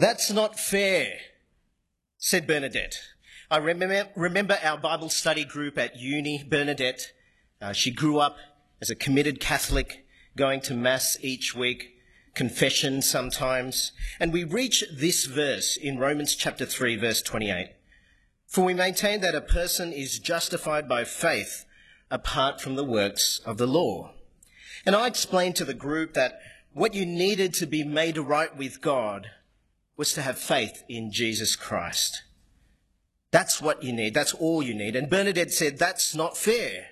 That's not fair, said Bernadette. I remember, our Bible study group at uni. Bernadette, uh, she grew up as a committed Catholic, going to Mass each week, confession sometimes. And we reach this verse in Romans chapter 3, verse 28. For we maintain that a person is justified by faith apart from the works of the law. And I explained to the group that what you needed to be made right with God was to have faith in Jesus Christ. That's what you need. That's all you need. And Bernadette said, that's not fair.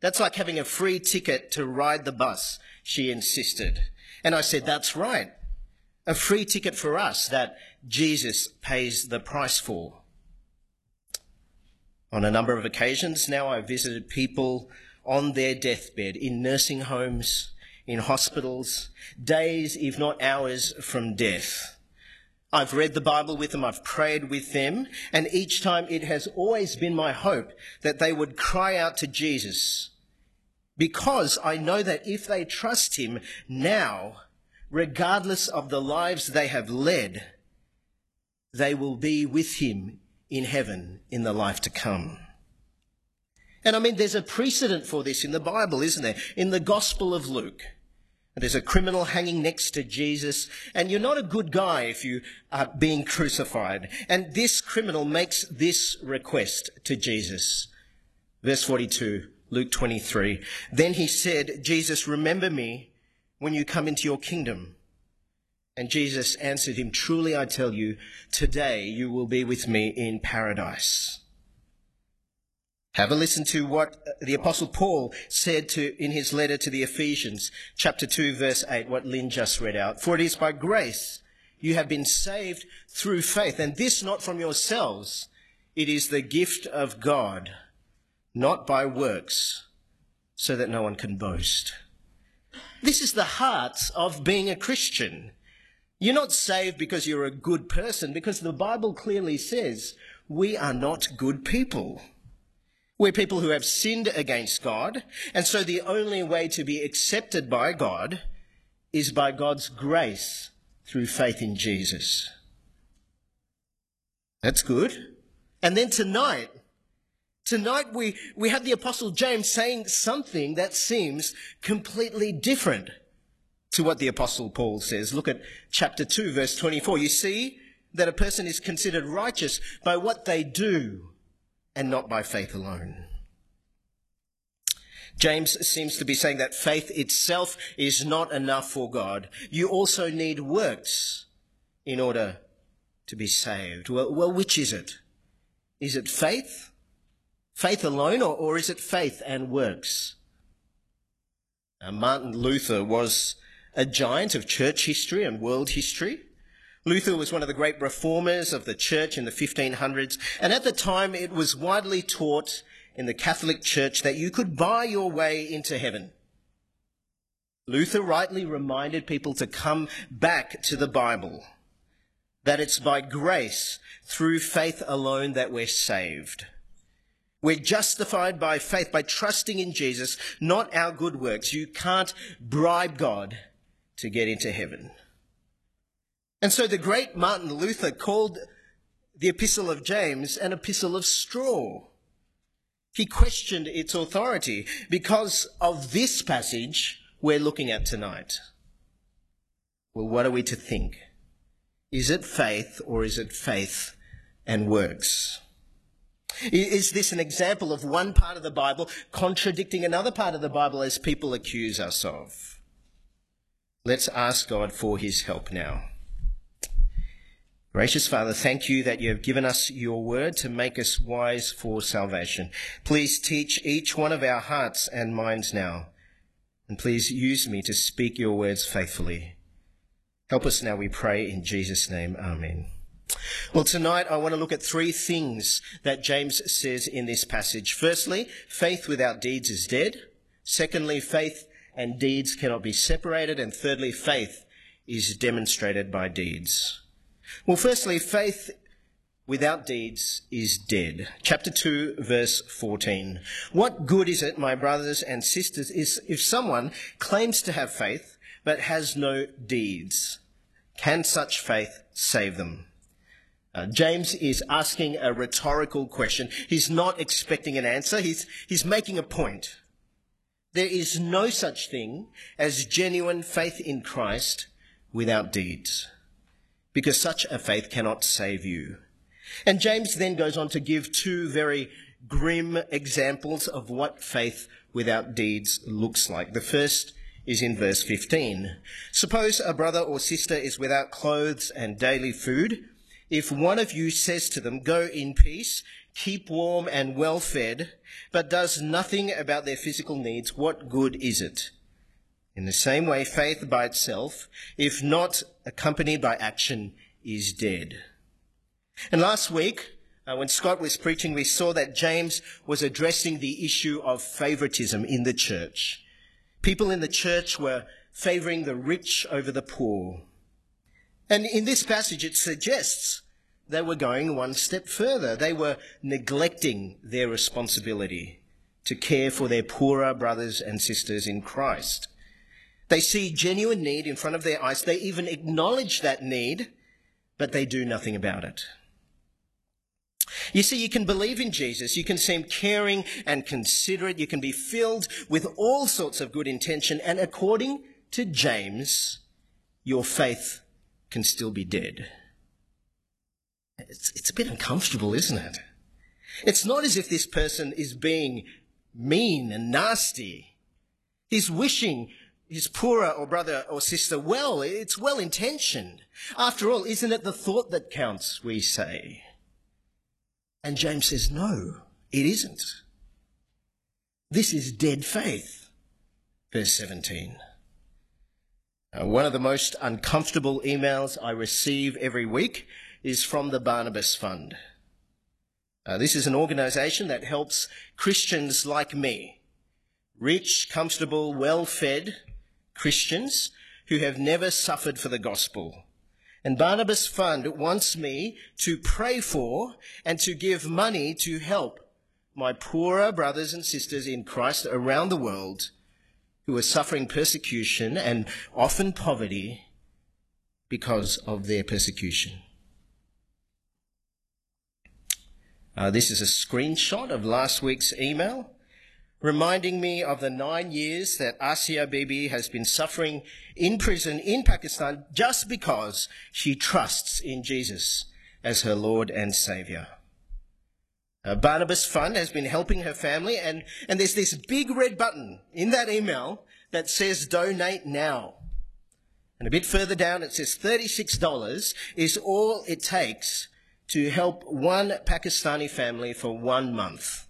That's like having a free ticket to ride the bus, she insisted. And I said, that's right. A free ticket for us that Jesus pays the price for. On a number of occasions now, I've visited people on their deathbed in nursing homes, in hospitals, days, if not hours from death. I've read the Bible with them, I've prayed with them, and each time it has always been my hope that they would cry out to Jesus because I know that if they trust Him now, regardless of the lives they have led, they will be with Him in heaven in the life to come. And I mean, there's a precedent for this in the Bible, isn't there? In the Gospel of Luke. There's a criminal hanging next to Jesus, and you're not a good guy if you are being crucified. And this criminal makes this request to Jesus. Verse 42, Luke 23. Then he said, Jesus, remember me when you come into your kingdom. And Jesus answered him, Truly I tell you, today you will be with me in paradise. Have a listen to what uh, the apostle Paul said to, in his letter to the Ephesians, chapter 2, verse 8, what Lynn just read out. For it is by grace you have been saved through faith, and this not from yourselves. It is the gift of God, not by works, so that no one can boast. This is the heart of being a Christian. You're not saved because you're a good person, because the Bible clearly says we are not good people. We're people who have sinned against God, and so the only way to be accepted by God is by God's grace through faith in Jesus. That's good. And then tonight, tonight we, we have the Apostle James saying something that seems completely different to what the Apostle Paul says. Look at chapter 2, verse 24. You see that a person is considered righteous by what they do and not by faith alone. James seems to be saying that faith itself is not enough for God. You also need works in order to be saved. Well, well which is it? Is it faith? Faith alone, or, or is it faith and works? Uh, Martin Luther was a giant of church history and world history. Luther was one of the great reformers of the church in the 1500s, and at the time it was widely taught in the Catholic Church that you could buy your way into heaven. Luther rightly reminded people to come back to the Bible, that it's by grace, through faith alone, that we're saved. We're justified by faith, by trusting in Jesus, not our good works. You can't bribe God to get into heaven. And so the great Martin Luther called the epistle of James an epistle of straw. He questioned its authority because of this passage we're looking at tonight. Well, what are we to think? Is it faith or is it faith and works? Is this an example of one part of the Bible contradicting another part of the Bible as people accuse us of? Let's ask God for his help now. Gracious Father, thank you that you have given us your word to make us wise for salvation. Please teach each one of our hearts and minds now. And please use me to speak your words faithfully. Help us now, we pray, in Jesus' name. Amen. Well, tonight I want to look at three things that James says in this passage. Firstly, faith without deeds is dead. Secondly, faith and deeds cannot be separated. And thirdly, faith is demonstrated by deeds. Well, firstly, faith without deeds is dead. Chapter 2, verse 14. What good is it, my brothers and sisters, is if someone claims to have faith but has no deeds? Can such faith save them? Uh, James is asking a rhetorical question. He's not expecting an answer. He's, he's making a point. There is no such thing as genuine faith in Christ without deeds, because such a faith cannot save you. And James then goes on to give two very grim examples of what faith without deeds looks like. The first is in verse 15. Suppose a brother or sister is without clothes and daily food. If one of you says to them, Go in peace, keep warm and well fed, but does nothing about their physical needs, what good is it? In the same way, faith by itself, if not accompanied by action, is dead. And last week, uh, when Scott was preaching, we saw that James was addressing the issue of favoritism in the church. People in the church were favoring the rich over the poor. And in this passage, it suggests they were going one step further. They were neglecting their responsibility to care for their poorer brothers and sisters in Christ. They see genuine need in front of their eyes. They even acknowledge that need, but they do nothing about it. You see, you can believe in Jesus, you can seem caring and considerate, you can be filled with all sorts of good intention, and according to James, your faith can still be dead. It's, it's a bit uncomfortable, isn't it? It's not as if this person is being mean and nasty. He's wishing his poorer or brother or sister well. It's well intentioned. After all, isn't it the thought that counts, we say? And James says, no, it isn't. This is dead faith. Verse 17. Uh, one of the most uncomfortable emails I receive every week is from the Barnabas Fund. Uh, this is an organisation that helps Christians like me, rich, comfortable, well-fed Christians who have never suffered for the gospel. And Barnabas Fund wants me to pray for and to give money to help my poorer brothers and sisters in Christ around the world who are suffering persecution and often poverty because of their persecution. Uh, this is a screenshot of last week's email, reminding me of the nine years that Asia Bibi has been suffering in prison in Pakistan just because she trusts in Jesus as her Lord and Saviour. Uh, Barnabas Fund has been helping her family, and, and there's this big red button in that email that says donate now. And a bit further down, it says $36 is all it takes to help one Pakistani family for one month.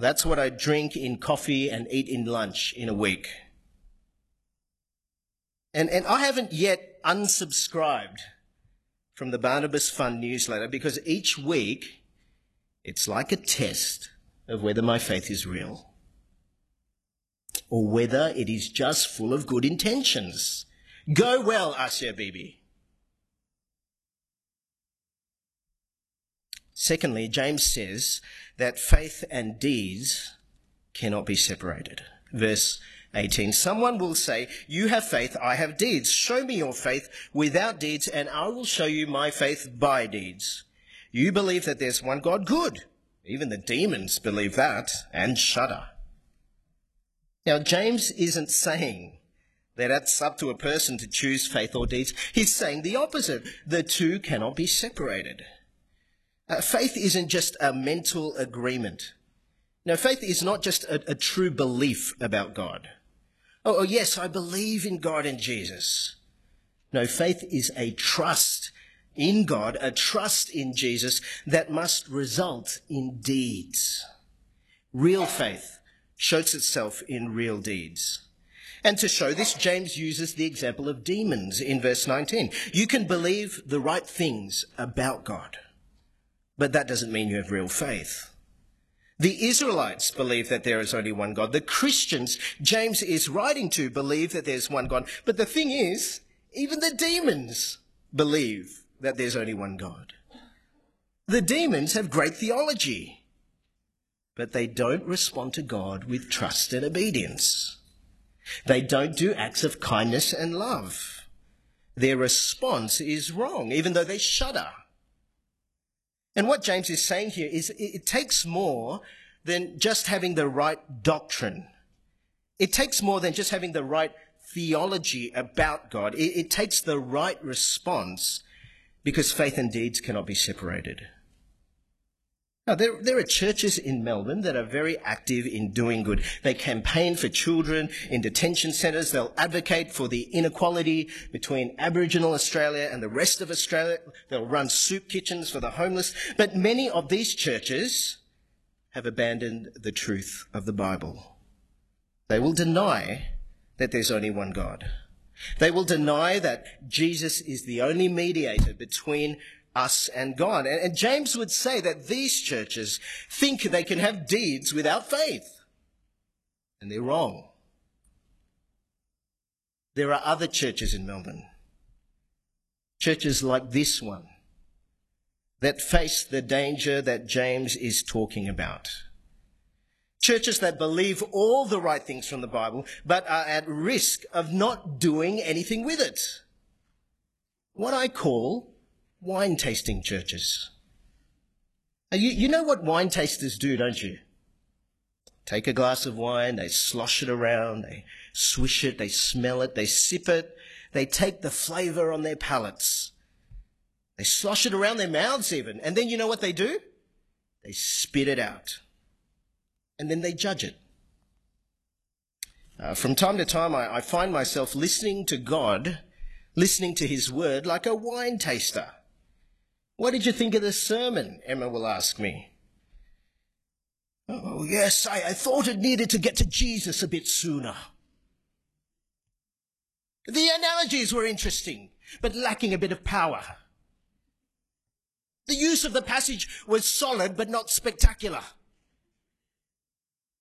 That's what I drink in coffee and eat in lunch in a week. And, and I haven't yet unsubscribed from the Barnabas Fund newsletter because each week it's like a test of whether my faith is real or whether it is just full of good intentions. Go well, Asia Bibi. Secondly, James says that faith and deeds cannot be separated. Verse 18. Someone will say, You have faith, I have deeds. Show me your faith without deeds, and I will show you my faith by deeds. You believe that there's one God? Good. Even the demons believe that and shudder. Now, James isn't saying that it's up to a person to choose faith or deeds. He's saying the opposite. The two cannot be separated. Uh, faith isn't just a mental agreement. No, faith is not just a, a true belief about God. Oh, oh, yes, I believe in God and Jesus. No, faith is a trust in God, a trust in Jesus that must result in deeds. Real faith shows itself in real deeds. And to show this, James uses the example of demons in verse 19. You can believe the right things about God but that doesn't mean you have real faith. The Israelites believe that there is only one God. The Christians James is writing to believe that there's one God. But the thing is, even the demons believe that there's only one God. The demons have great theology, but they don't respond to God with trust and obedience. They don't do acts of kindness and love. their response is wrong, even though they shudder. And what James is saying here is it takes more than just having the right doctrine. It takes more than just having the right theology about God. It, it takes the right response because faith and deeds cannot be separated. Now, there, there are churches in Melbourne that are very active in doing good. They campaign for children in detention centres. They'll advocate for the inequality between Aboriginal Australia and the rest of Australia. They'll run soup kitchens for the homeless. But many of these churches have abandoned the truth of the Bible. They will deny that there's only one God. They will deny that Jesus is the only mediator between us and God. And, James would say that these churches think they can have deeds without faith. And they're wrong. There are other churches in Melbourne, churches like this one, that face the danger that James is talking about. Churches that believe all the right things from the Bible, but are at risk of not doing anything with it. What I call wine tasting churches. You, you know what wine tasters do, don't you? Take a glass of wine, they slosh it around, they swish it, they smell it, they sip it, they take the flavour on their palates. They slosh it around their mouths even. And then you know what they do? They spit it out. And then they judge it. Uh, from time to time, I, I find myself listening to God, listening to His word like a wine taster. What did you think of the sermon? Emma will ask me. Oh, yes, I, I thought it needed to get to Jesus a bit sooner. The analogies were interesting, but lacking a bit of power. The use of the passage was solid, but not spectacular.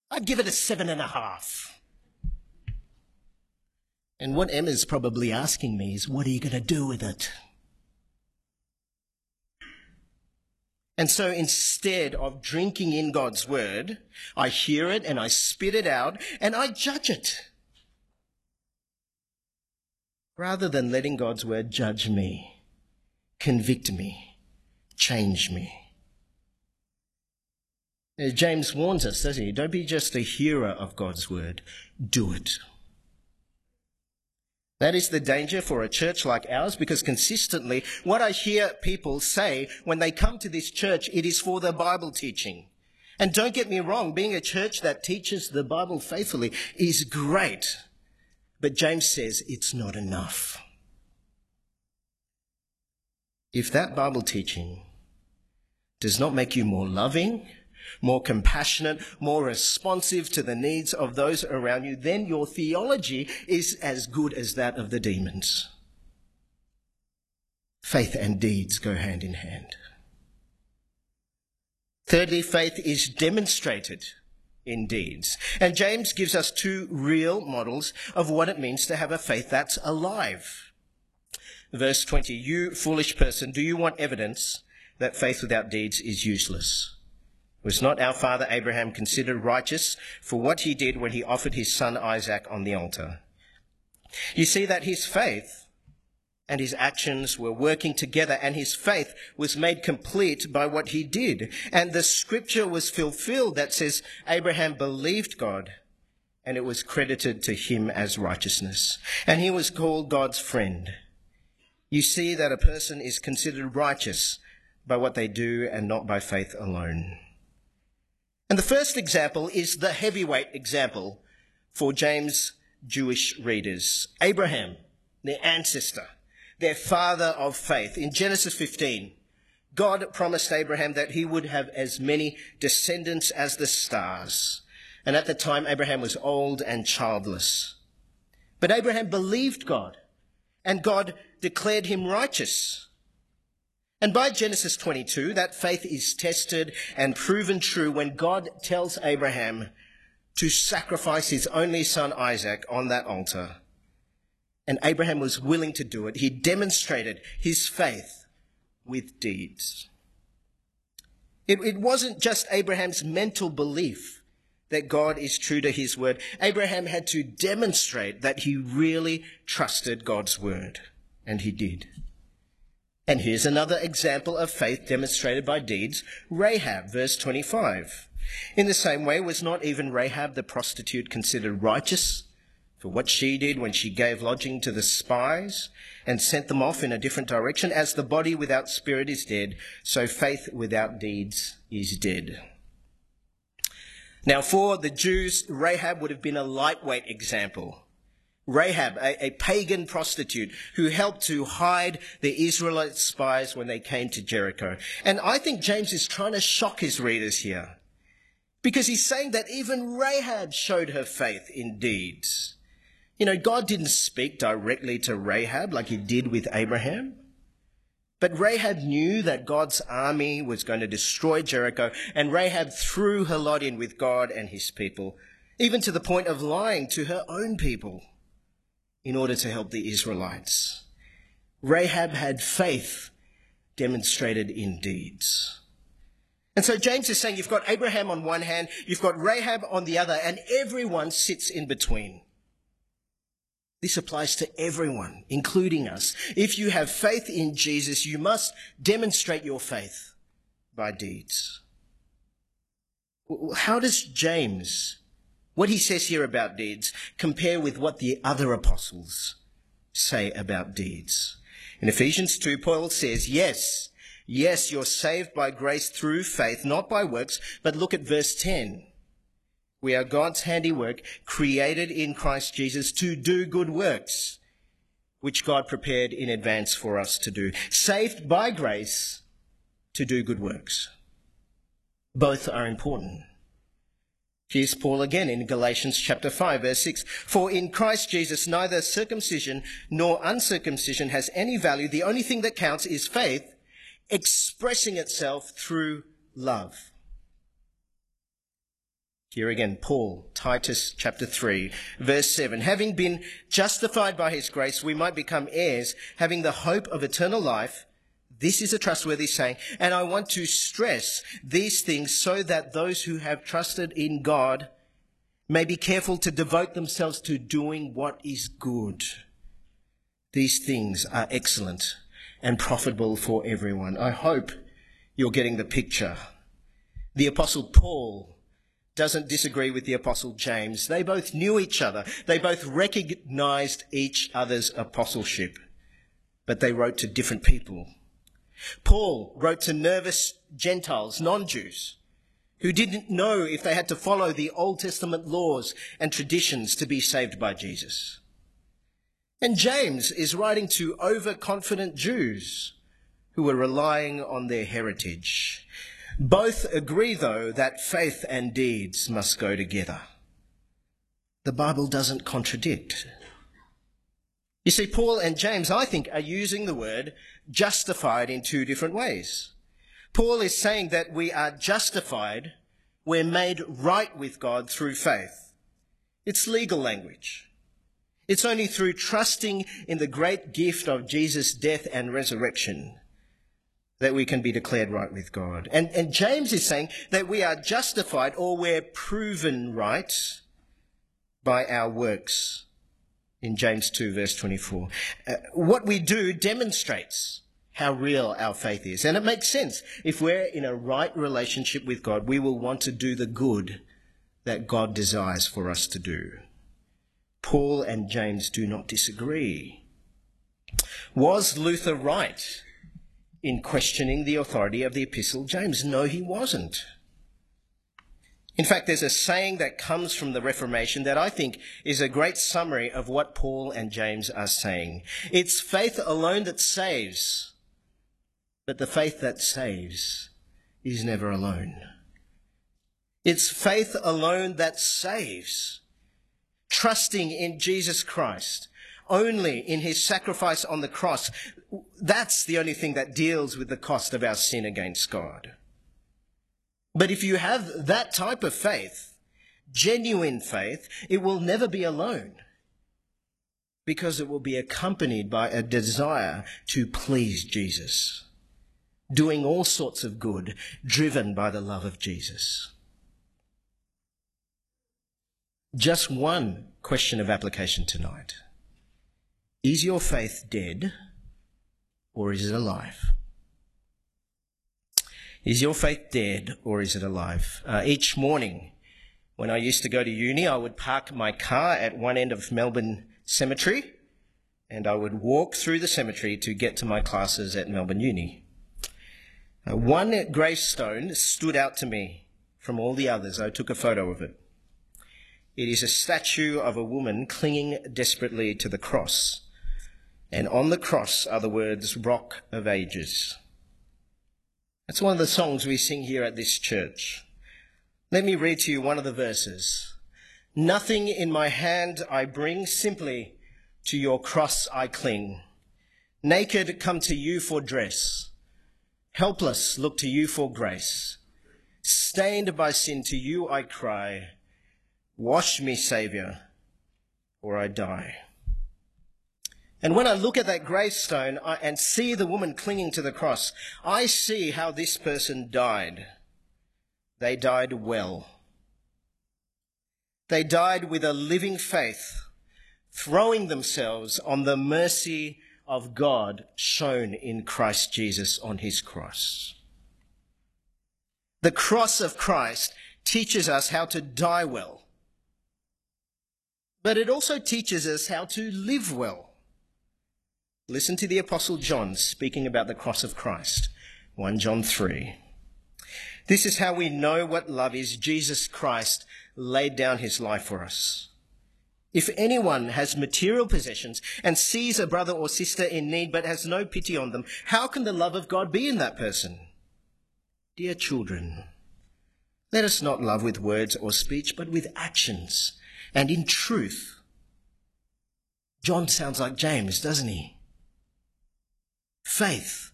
I'd give it a seven and a half. And what Emma's probably asking me is, what are you going to do with it? And so instead of drinking in God's word, I hear it and I spit it out and I judge it. Rather than letting God's word judge me, convict me, change me. James warns us, doesn't he? Don't be just a hearer of God's word, do it. That is the danger for a church like ours because consistently what I hear people say when they come to this church, it is for the Bible teaching. And don't get me wrong, being a church that teaches the Bible faithfully is great. But James says it's not enough. If that Bible teaching does not make you more loving, more compassionate, more responsive to the needs of those around you, then your theology is as good as that of the demons. Faith and deeds go hand in hand. Thirdly, faith is demonstrated in deeds. And James gives us two real models of what it means to have a faith that's alive. Verse 20, you foolish person, do you want evidence that faith without deeds is useless? Was not our father Abraham considered righteous for what he did when he offered his son Isaac on the altar? You see that his faith and his actions were working together and his faith was made complete by what he did. And the scripture was fulfilled that says Abraham believed God and it was credited to him as righteousness. And he was called God's friend. You see that a person is considered righteous by what they do and not by faith alone. And the first example is the heavyweight example for James' Jewish readers Abraham, their ancestor, their father of faith. In Genesis 15, God promised Abraham that he would have as many descendants as the stars. And at the time, Abraham was old and childless. But Abraham believed God, and God declared him righteous. And by Genesis 22, that faith is tested and proven true when God tells Abraham to sacrifice his only son Isaac on that altar. And Abraham was willing to do it. He demonstrated his faith with deeds. It, it wasn't just Abraham's mental belief that God is true to his word. Abraham had to demonstrate that he really trusted God's word. And he did. And here's another example of faith demonstrated by deeds Rahab, verse 25. In the same way, was not even Rahab the prostitute considered righteous for what she did when she gave lodging to the spies and sent them off in a different direction? As the body without spirit is dead, so faith without deeds is dead. Now, for the Jews, Rahab would have been a lightweight example. Rahab, a, a, pagan prostitute who helped to hide the Israelite spies when they came to Jericho. And I think James is trying to shock his readers here. Because he's saying that even Rahab showed her faith in deeds. You know, God didn't speak directly to Rahab like he did with Abraham. But Rahab knew that God's army was going to destroy Jericho, and Rahab threw her lot in with God and his people, even to the point of lying to her own people in order to help the Israelites. Rahab had faith demonstrated in deeds. And so James is saying you've got Abraham on one hand, you've got Rahab on the other, and everyone sits in between. This applies to everyone, including us. If you have faith in Jesus, you must demonstrate your faith by deeds. How does James, what he says here about deeds, compare with what the other apostles say about deeds? In Ephesians 2, Paul says, Yes, yes, you're saved by grace through faith, not by works, but look at verse 10. We are God's handiwork, created in Christ Jesus to do good works, which God prepared in advance for us to do. Saved by grace to do good works. Both are important. Here's Paul again in Galatians chapter 5 verse 6. For in Christ Jesus neither circumcision nor uncircumcision has any value. The only thing that counts is faith expressing itself through love. Here again, Paul, Titus chapter 3, verse 7. Having been justified by his grace, we might become heirs, having the hope of eternal life. This is a trustworthy saying, and I want to stress these things so that those who have trusted in God may be careful to devote themselves to doing what is good. These things are excellent and profitable for everyone. I hope you're getting the picture. The apostle Paul doesn't disagree with the Apostle James. They both knew each other. They both recognized each other's apostleship, but they wrote to different people. Paul wrote to nervous Gentiles, non-Jews, who didn't know if they had to follow the Old Testament laws and traditions to be saved by Jesus. And James is writing to overconfident Jews who were relying on their heritage. Both agree, though, that faith and deeds must go together. The Bible doesn't contradict. You see, Paul and James, I think, are using the word justified in two different ways. Paul is saying that we are justified, we're made right with God through faith. It's legal language. It's only through trusting in the great gift of Jesus' death and resurrection that we can be declared right with God. And, and James is saying that we are justified or we're proven right by our works in James 2 verse 24. Uh, what we do demonstrates how real our faith is. And it makes sense. If we're in a right relationship with God, we will want to do the good that God desires for us to do. Paul and James do not disagree. Was Luther right in questioning the authority of the Epistle James. No, he wasn't. In fact, there's a saying that comes from the Reformation that I think is a great summary of what Paul and James are saying. It's faith alone that saves, but the faith that saves is never alone. It's faith alone that saves, trusting in Jesus Christ only in his sacrifice on the cross. That's the only thing that deals with the cost of our sin against God. But if you have that type of faith, genuine faith, it will never be alone because it will be accompanied by a desire to please Jesus, doing all sorts of good, driven by the love of Jesus. Just one question of application tonight. Is your faith dead or is it alive? Is your faith dead or is it alive? Uh, each morning, when I used to go to uni, I would park my car at one end of Melbourne Cemetery and I would walk through the cemetery to get to my classes at Melbourne Uni. Uh, one gravestone stood out to me from all the others. I took a photo of it. It is a statue of a woman clinging desperately to the cross. And on the cross are the words, Rock of Ages. That's one of the songs we sing here at this church. Let me read to you one of the verses. Nothing in my hand I bring, simply to your cross I cling. Naked come to you for dress. Helpless look to you for grace. Stained by sin to you I cry. Wash me, Saviour, or I die. And when I look at that gravestone and see the woman clinging to the cross, I see how this person died. They died well. They died with a living faith, throwing themselves on the mercy of God shown in Christ Jesus on his cross. The cross of Christ teaches us how to die well, but it also teaches us how to live well. Listen to the Apostle John speaking about the cross of Christ. 1 John 3. This is how we know what love is. Jesus Christ laid down his life for us. If anyone has material possessions and sees a brother or sister in need but has no pity on them, how can the love of God be in that person? Dear children, let us not love with words or speech, but with actions and in truth. John sounds like James, doesn't he? Faith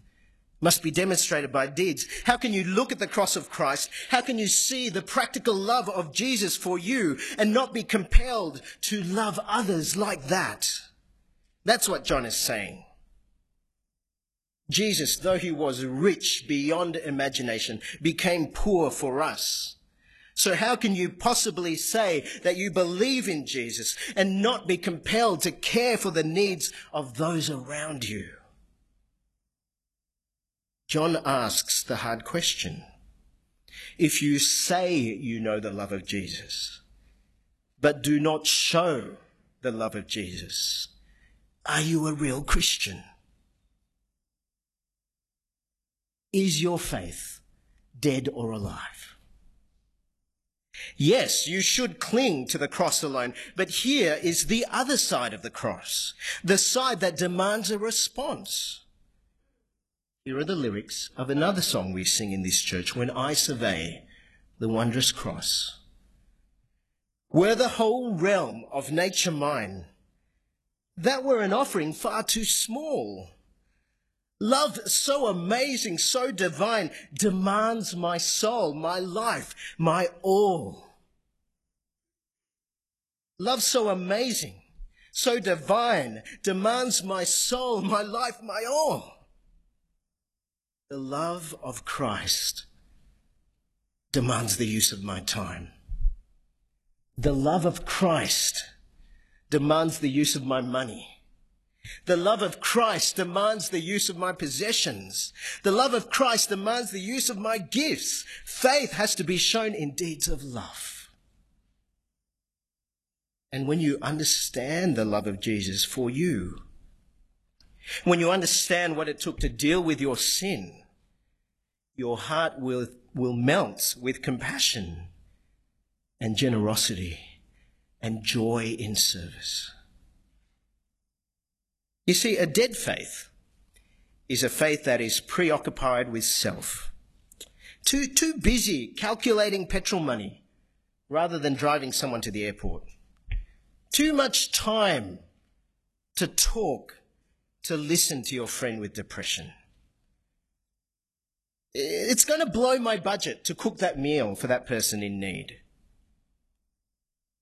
must be demonstrated by deeds. How can you look at the cross of Christ? How can you see the practical love of Jesus for you and not be compelled to love others like that? That's what John is saying. Jesus, though he was rich beyond imagination, became poor for us. So how can you possibly say that you believe in Jesus and not be compelled to care for the needs of those around you? John asks the hard question. If you say you know the love of Jesus, but do not show the love of Jesus, are you a real Christian? Is your faith dead or alive? Yes, you should cling to the cross alone, but here is the other side of the cross, the side that demands a response. Here are the lyrics of another song we sing in this church, When I Survey the Wondrous Cross. Were the whole realm of nature mine, that were an offering far too small. Love so amazing, so divine, demands my soul, my life, my all. Love so amazing, so divine, demands my soul, my life, my all. The love of Christ demands the use of my time. The love of Christ demands the use of my money. The love of Christ demands the use of my possessions. The love of Christ demands the use of my gifts. Faith has to be shown in deeds of love. And when you understand the love of Jesus for you, when you understand what it took to deal with your sin, your heart will, will melt with compassion and generosity and joy in service. You see, a dead faith is a faith that is preoccupied with self, too, too busy calculating petrol money rather than driving someone to the airport, too much time to talk to listen to your friend with depression. It's going to blow my budget to cook that meal for that person in need.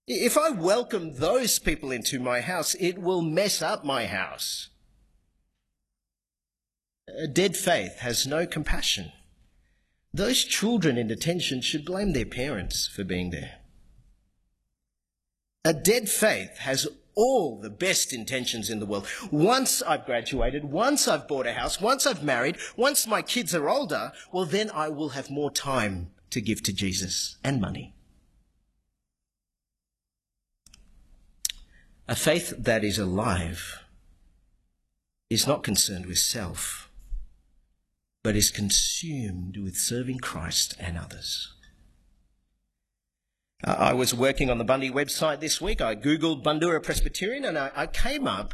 If I welcome those people into my house, it will mess up my house. A dead faith has no compassion. Those children in detention should blame their parents for being there. A dead faith has all the best intentions in the world. Once I've graduated, once I've bought a house, once I've married, once my kids are older, well, then I will have more time to give to Jesus and money. A faith that is alive is not concerned with self, but is consumed with serving Christ and others. Uh, I was working on the Bundy website this week. I Googled Bundoora Presbyterian and I, I came up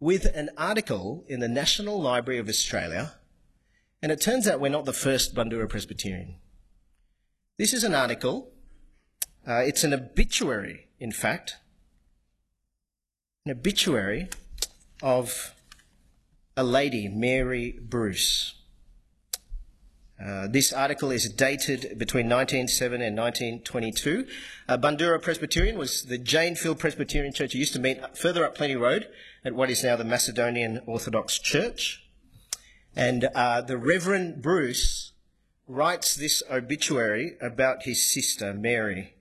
with an article in the National Library of Australia. And it turns out we're not the first Bundoora Presbyterian. This is an article. Uh, it's an obituary, in fact. An obituary of a lady, Mary Bruce. Uh, this article is dated between 1907 and 1922. Uh, Bundoora Presbyterian was the Janefield Presbyterian Church. It used to meet further up Plenty Road at what is now the Macedonian Orthodox Church. And uh, the Reverend Bruce writes this obituary about his sister, Mary.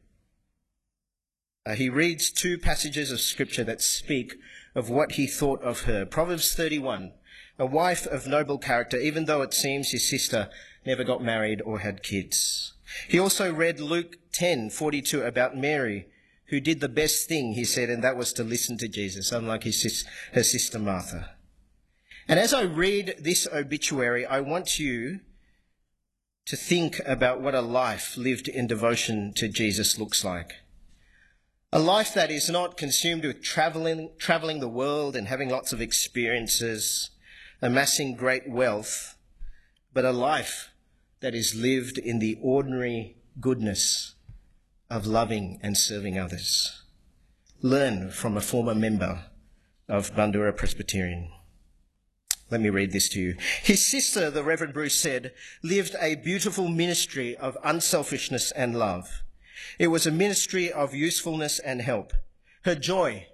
Uh, he reads two passages of scripture that speak of what he thought of her. Proverbs 31, a wife of noble character, even though it seems his sister never got married or had kids. He also read Luke 10:42 about Mary, who did the best thing, he said, and that was to listen to Jesus, unlike his, her sister Martha. And as I read this obituary, I want you to think about what a life lived in devotion to Jesus looks like. A life that is not consumed with traveling, traveling the world and having lots of experiences, amassing great wealth, but a life that is lived in the ordinary goodness of loving and serving others. Learn from a former member of Bundoora Presbyterian. Let me read this to you. His sister, the Reverend Bruce said, lived a beautiful ministry of unselfishness and love. It was a ministry of usefulness and help. Her joy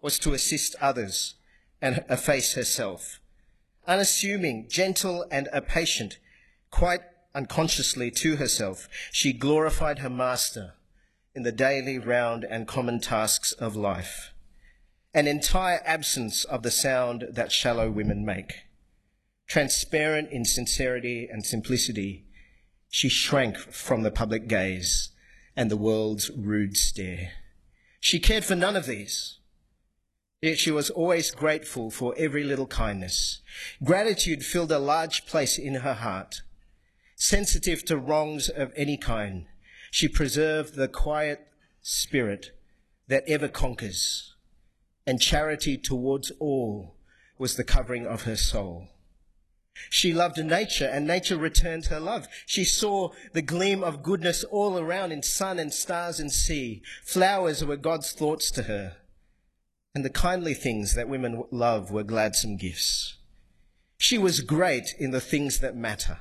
was to assist others and efface herself. Unassuming, gentle, and a patient, quite unconsciously to herself, she glorified her master in the daily round and common tasks of life, an entire absence of the sound that shallow women make. Transparent in sincerity and simplicity, she shrank from the public gaze and the world's rude stare. She cared for none of these. Yet she was always grateful for every little kindness. Gratitude filled a large place in her heart sensitive to wrongs of any kind. She preserved the quiet spirit that ever conquers, and charity towards all was the covering of her soul. She loved nature, and nature returned her love. She saw the gleam of goodness all around in sun and stars and sea. Flowers were God's thoughts to her, and the kindly things that women love were gladsome gifts. She was great in the things that matter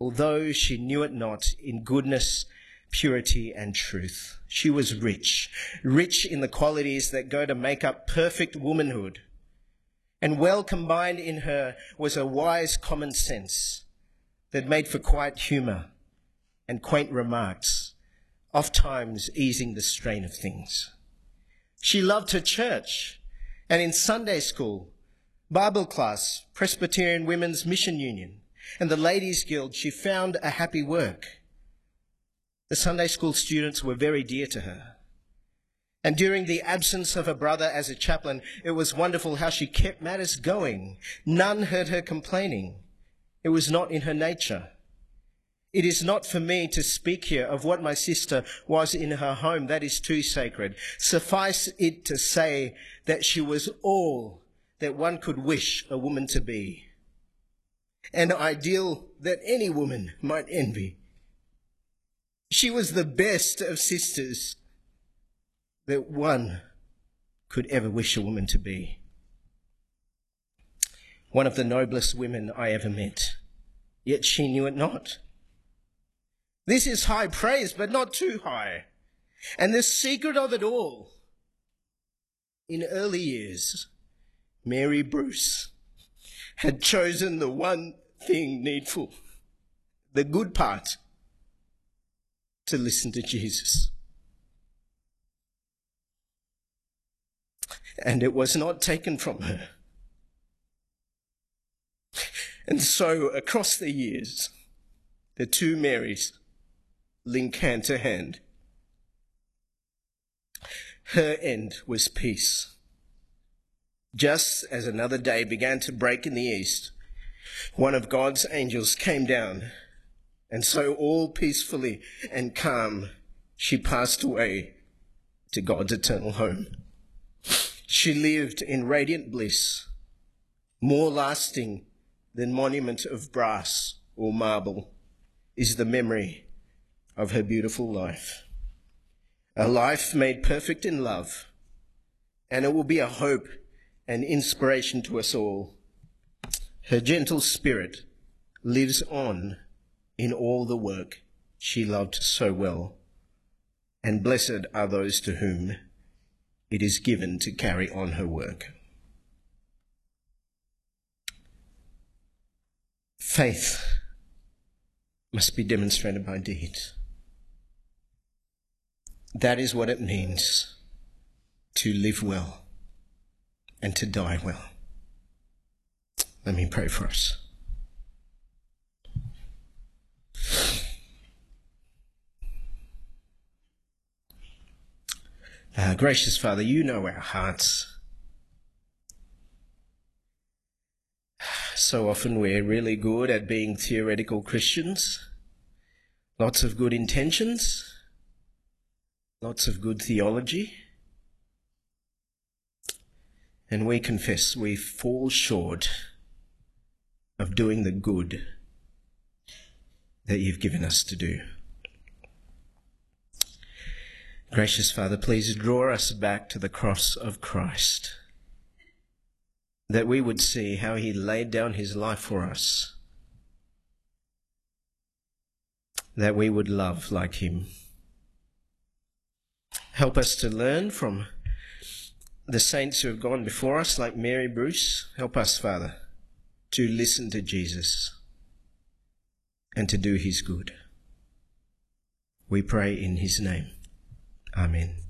although she knew it not, in goodness, purity, and truth. She was rich, rich in the qualities that go to make up perfect womanhood. And well combined in her was a wise common sense that made for quiet humour and quaint remarks, oft times easing the strain of things. She loved her church, and in Sunday school, Bible class, Presbyterian Women's Mission Union, and the Ladies' Guild, she found a happy work. The Sunday school students were very dear to her. And during the absence of her brother as a chaplain, it was wonderful how she kept matters going. None heard her complaining. It was not in her nature. It is not for me to speak here of what my sister was in her home. That is too sacred. Suffice it to say that she was all that one could wish a woman to be an ideal that any woman might envy. She was the best of sisters that one could ever wish a woman to be. One of the noblest women I ever met, yet she knew it not. This is high praise, but not too high. And the secret of it all, in early years, Mary Bruce had chosen the one thing needful, the good part, to listen to Jesus. and it was not taken from her. And so, across the years, the two Marys link hand to hand. Her end was peace. Just as another day began to break in the east, one of God's angels came down, and so all peacefully and calm she passed away to God's eternal home. She lived in radiant bliss, more lasting than monument of brass or marble is the memory of her beautiful life. A life made perfect in love, and it will be a hope and inspiration to us all. Her gentle spirit lives on in all the work she loved so well, and blessed are those to whom it is given to carry on her work. Faith must be demonstrated by deeds. That is what it means to live well and to die well. Let me pray for us. Uh, gracious Father, you know our hearts. So often we're really good at being theoretical Christians, lots of good intentions, lots of good theology. And we confess we fall short of doing the good that you've given us to do. Gracious Father, please draw us back to the cross of Christ, that we would see how he laid down his life for us, that we would love like him. Help us to learn from the saints who have gone before us, like Mary Bruce. Help us, Father, to listen to Jesus and to do his good. We pray in his name. Amen.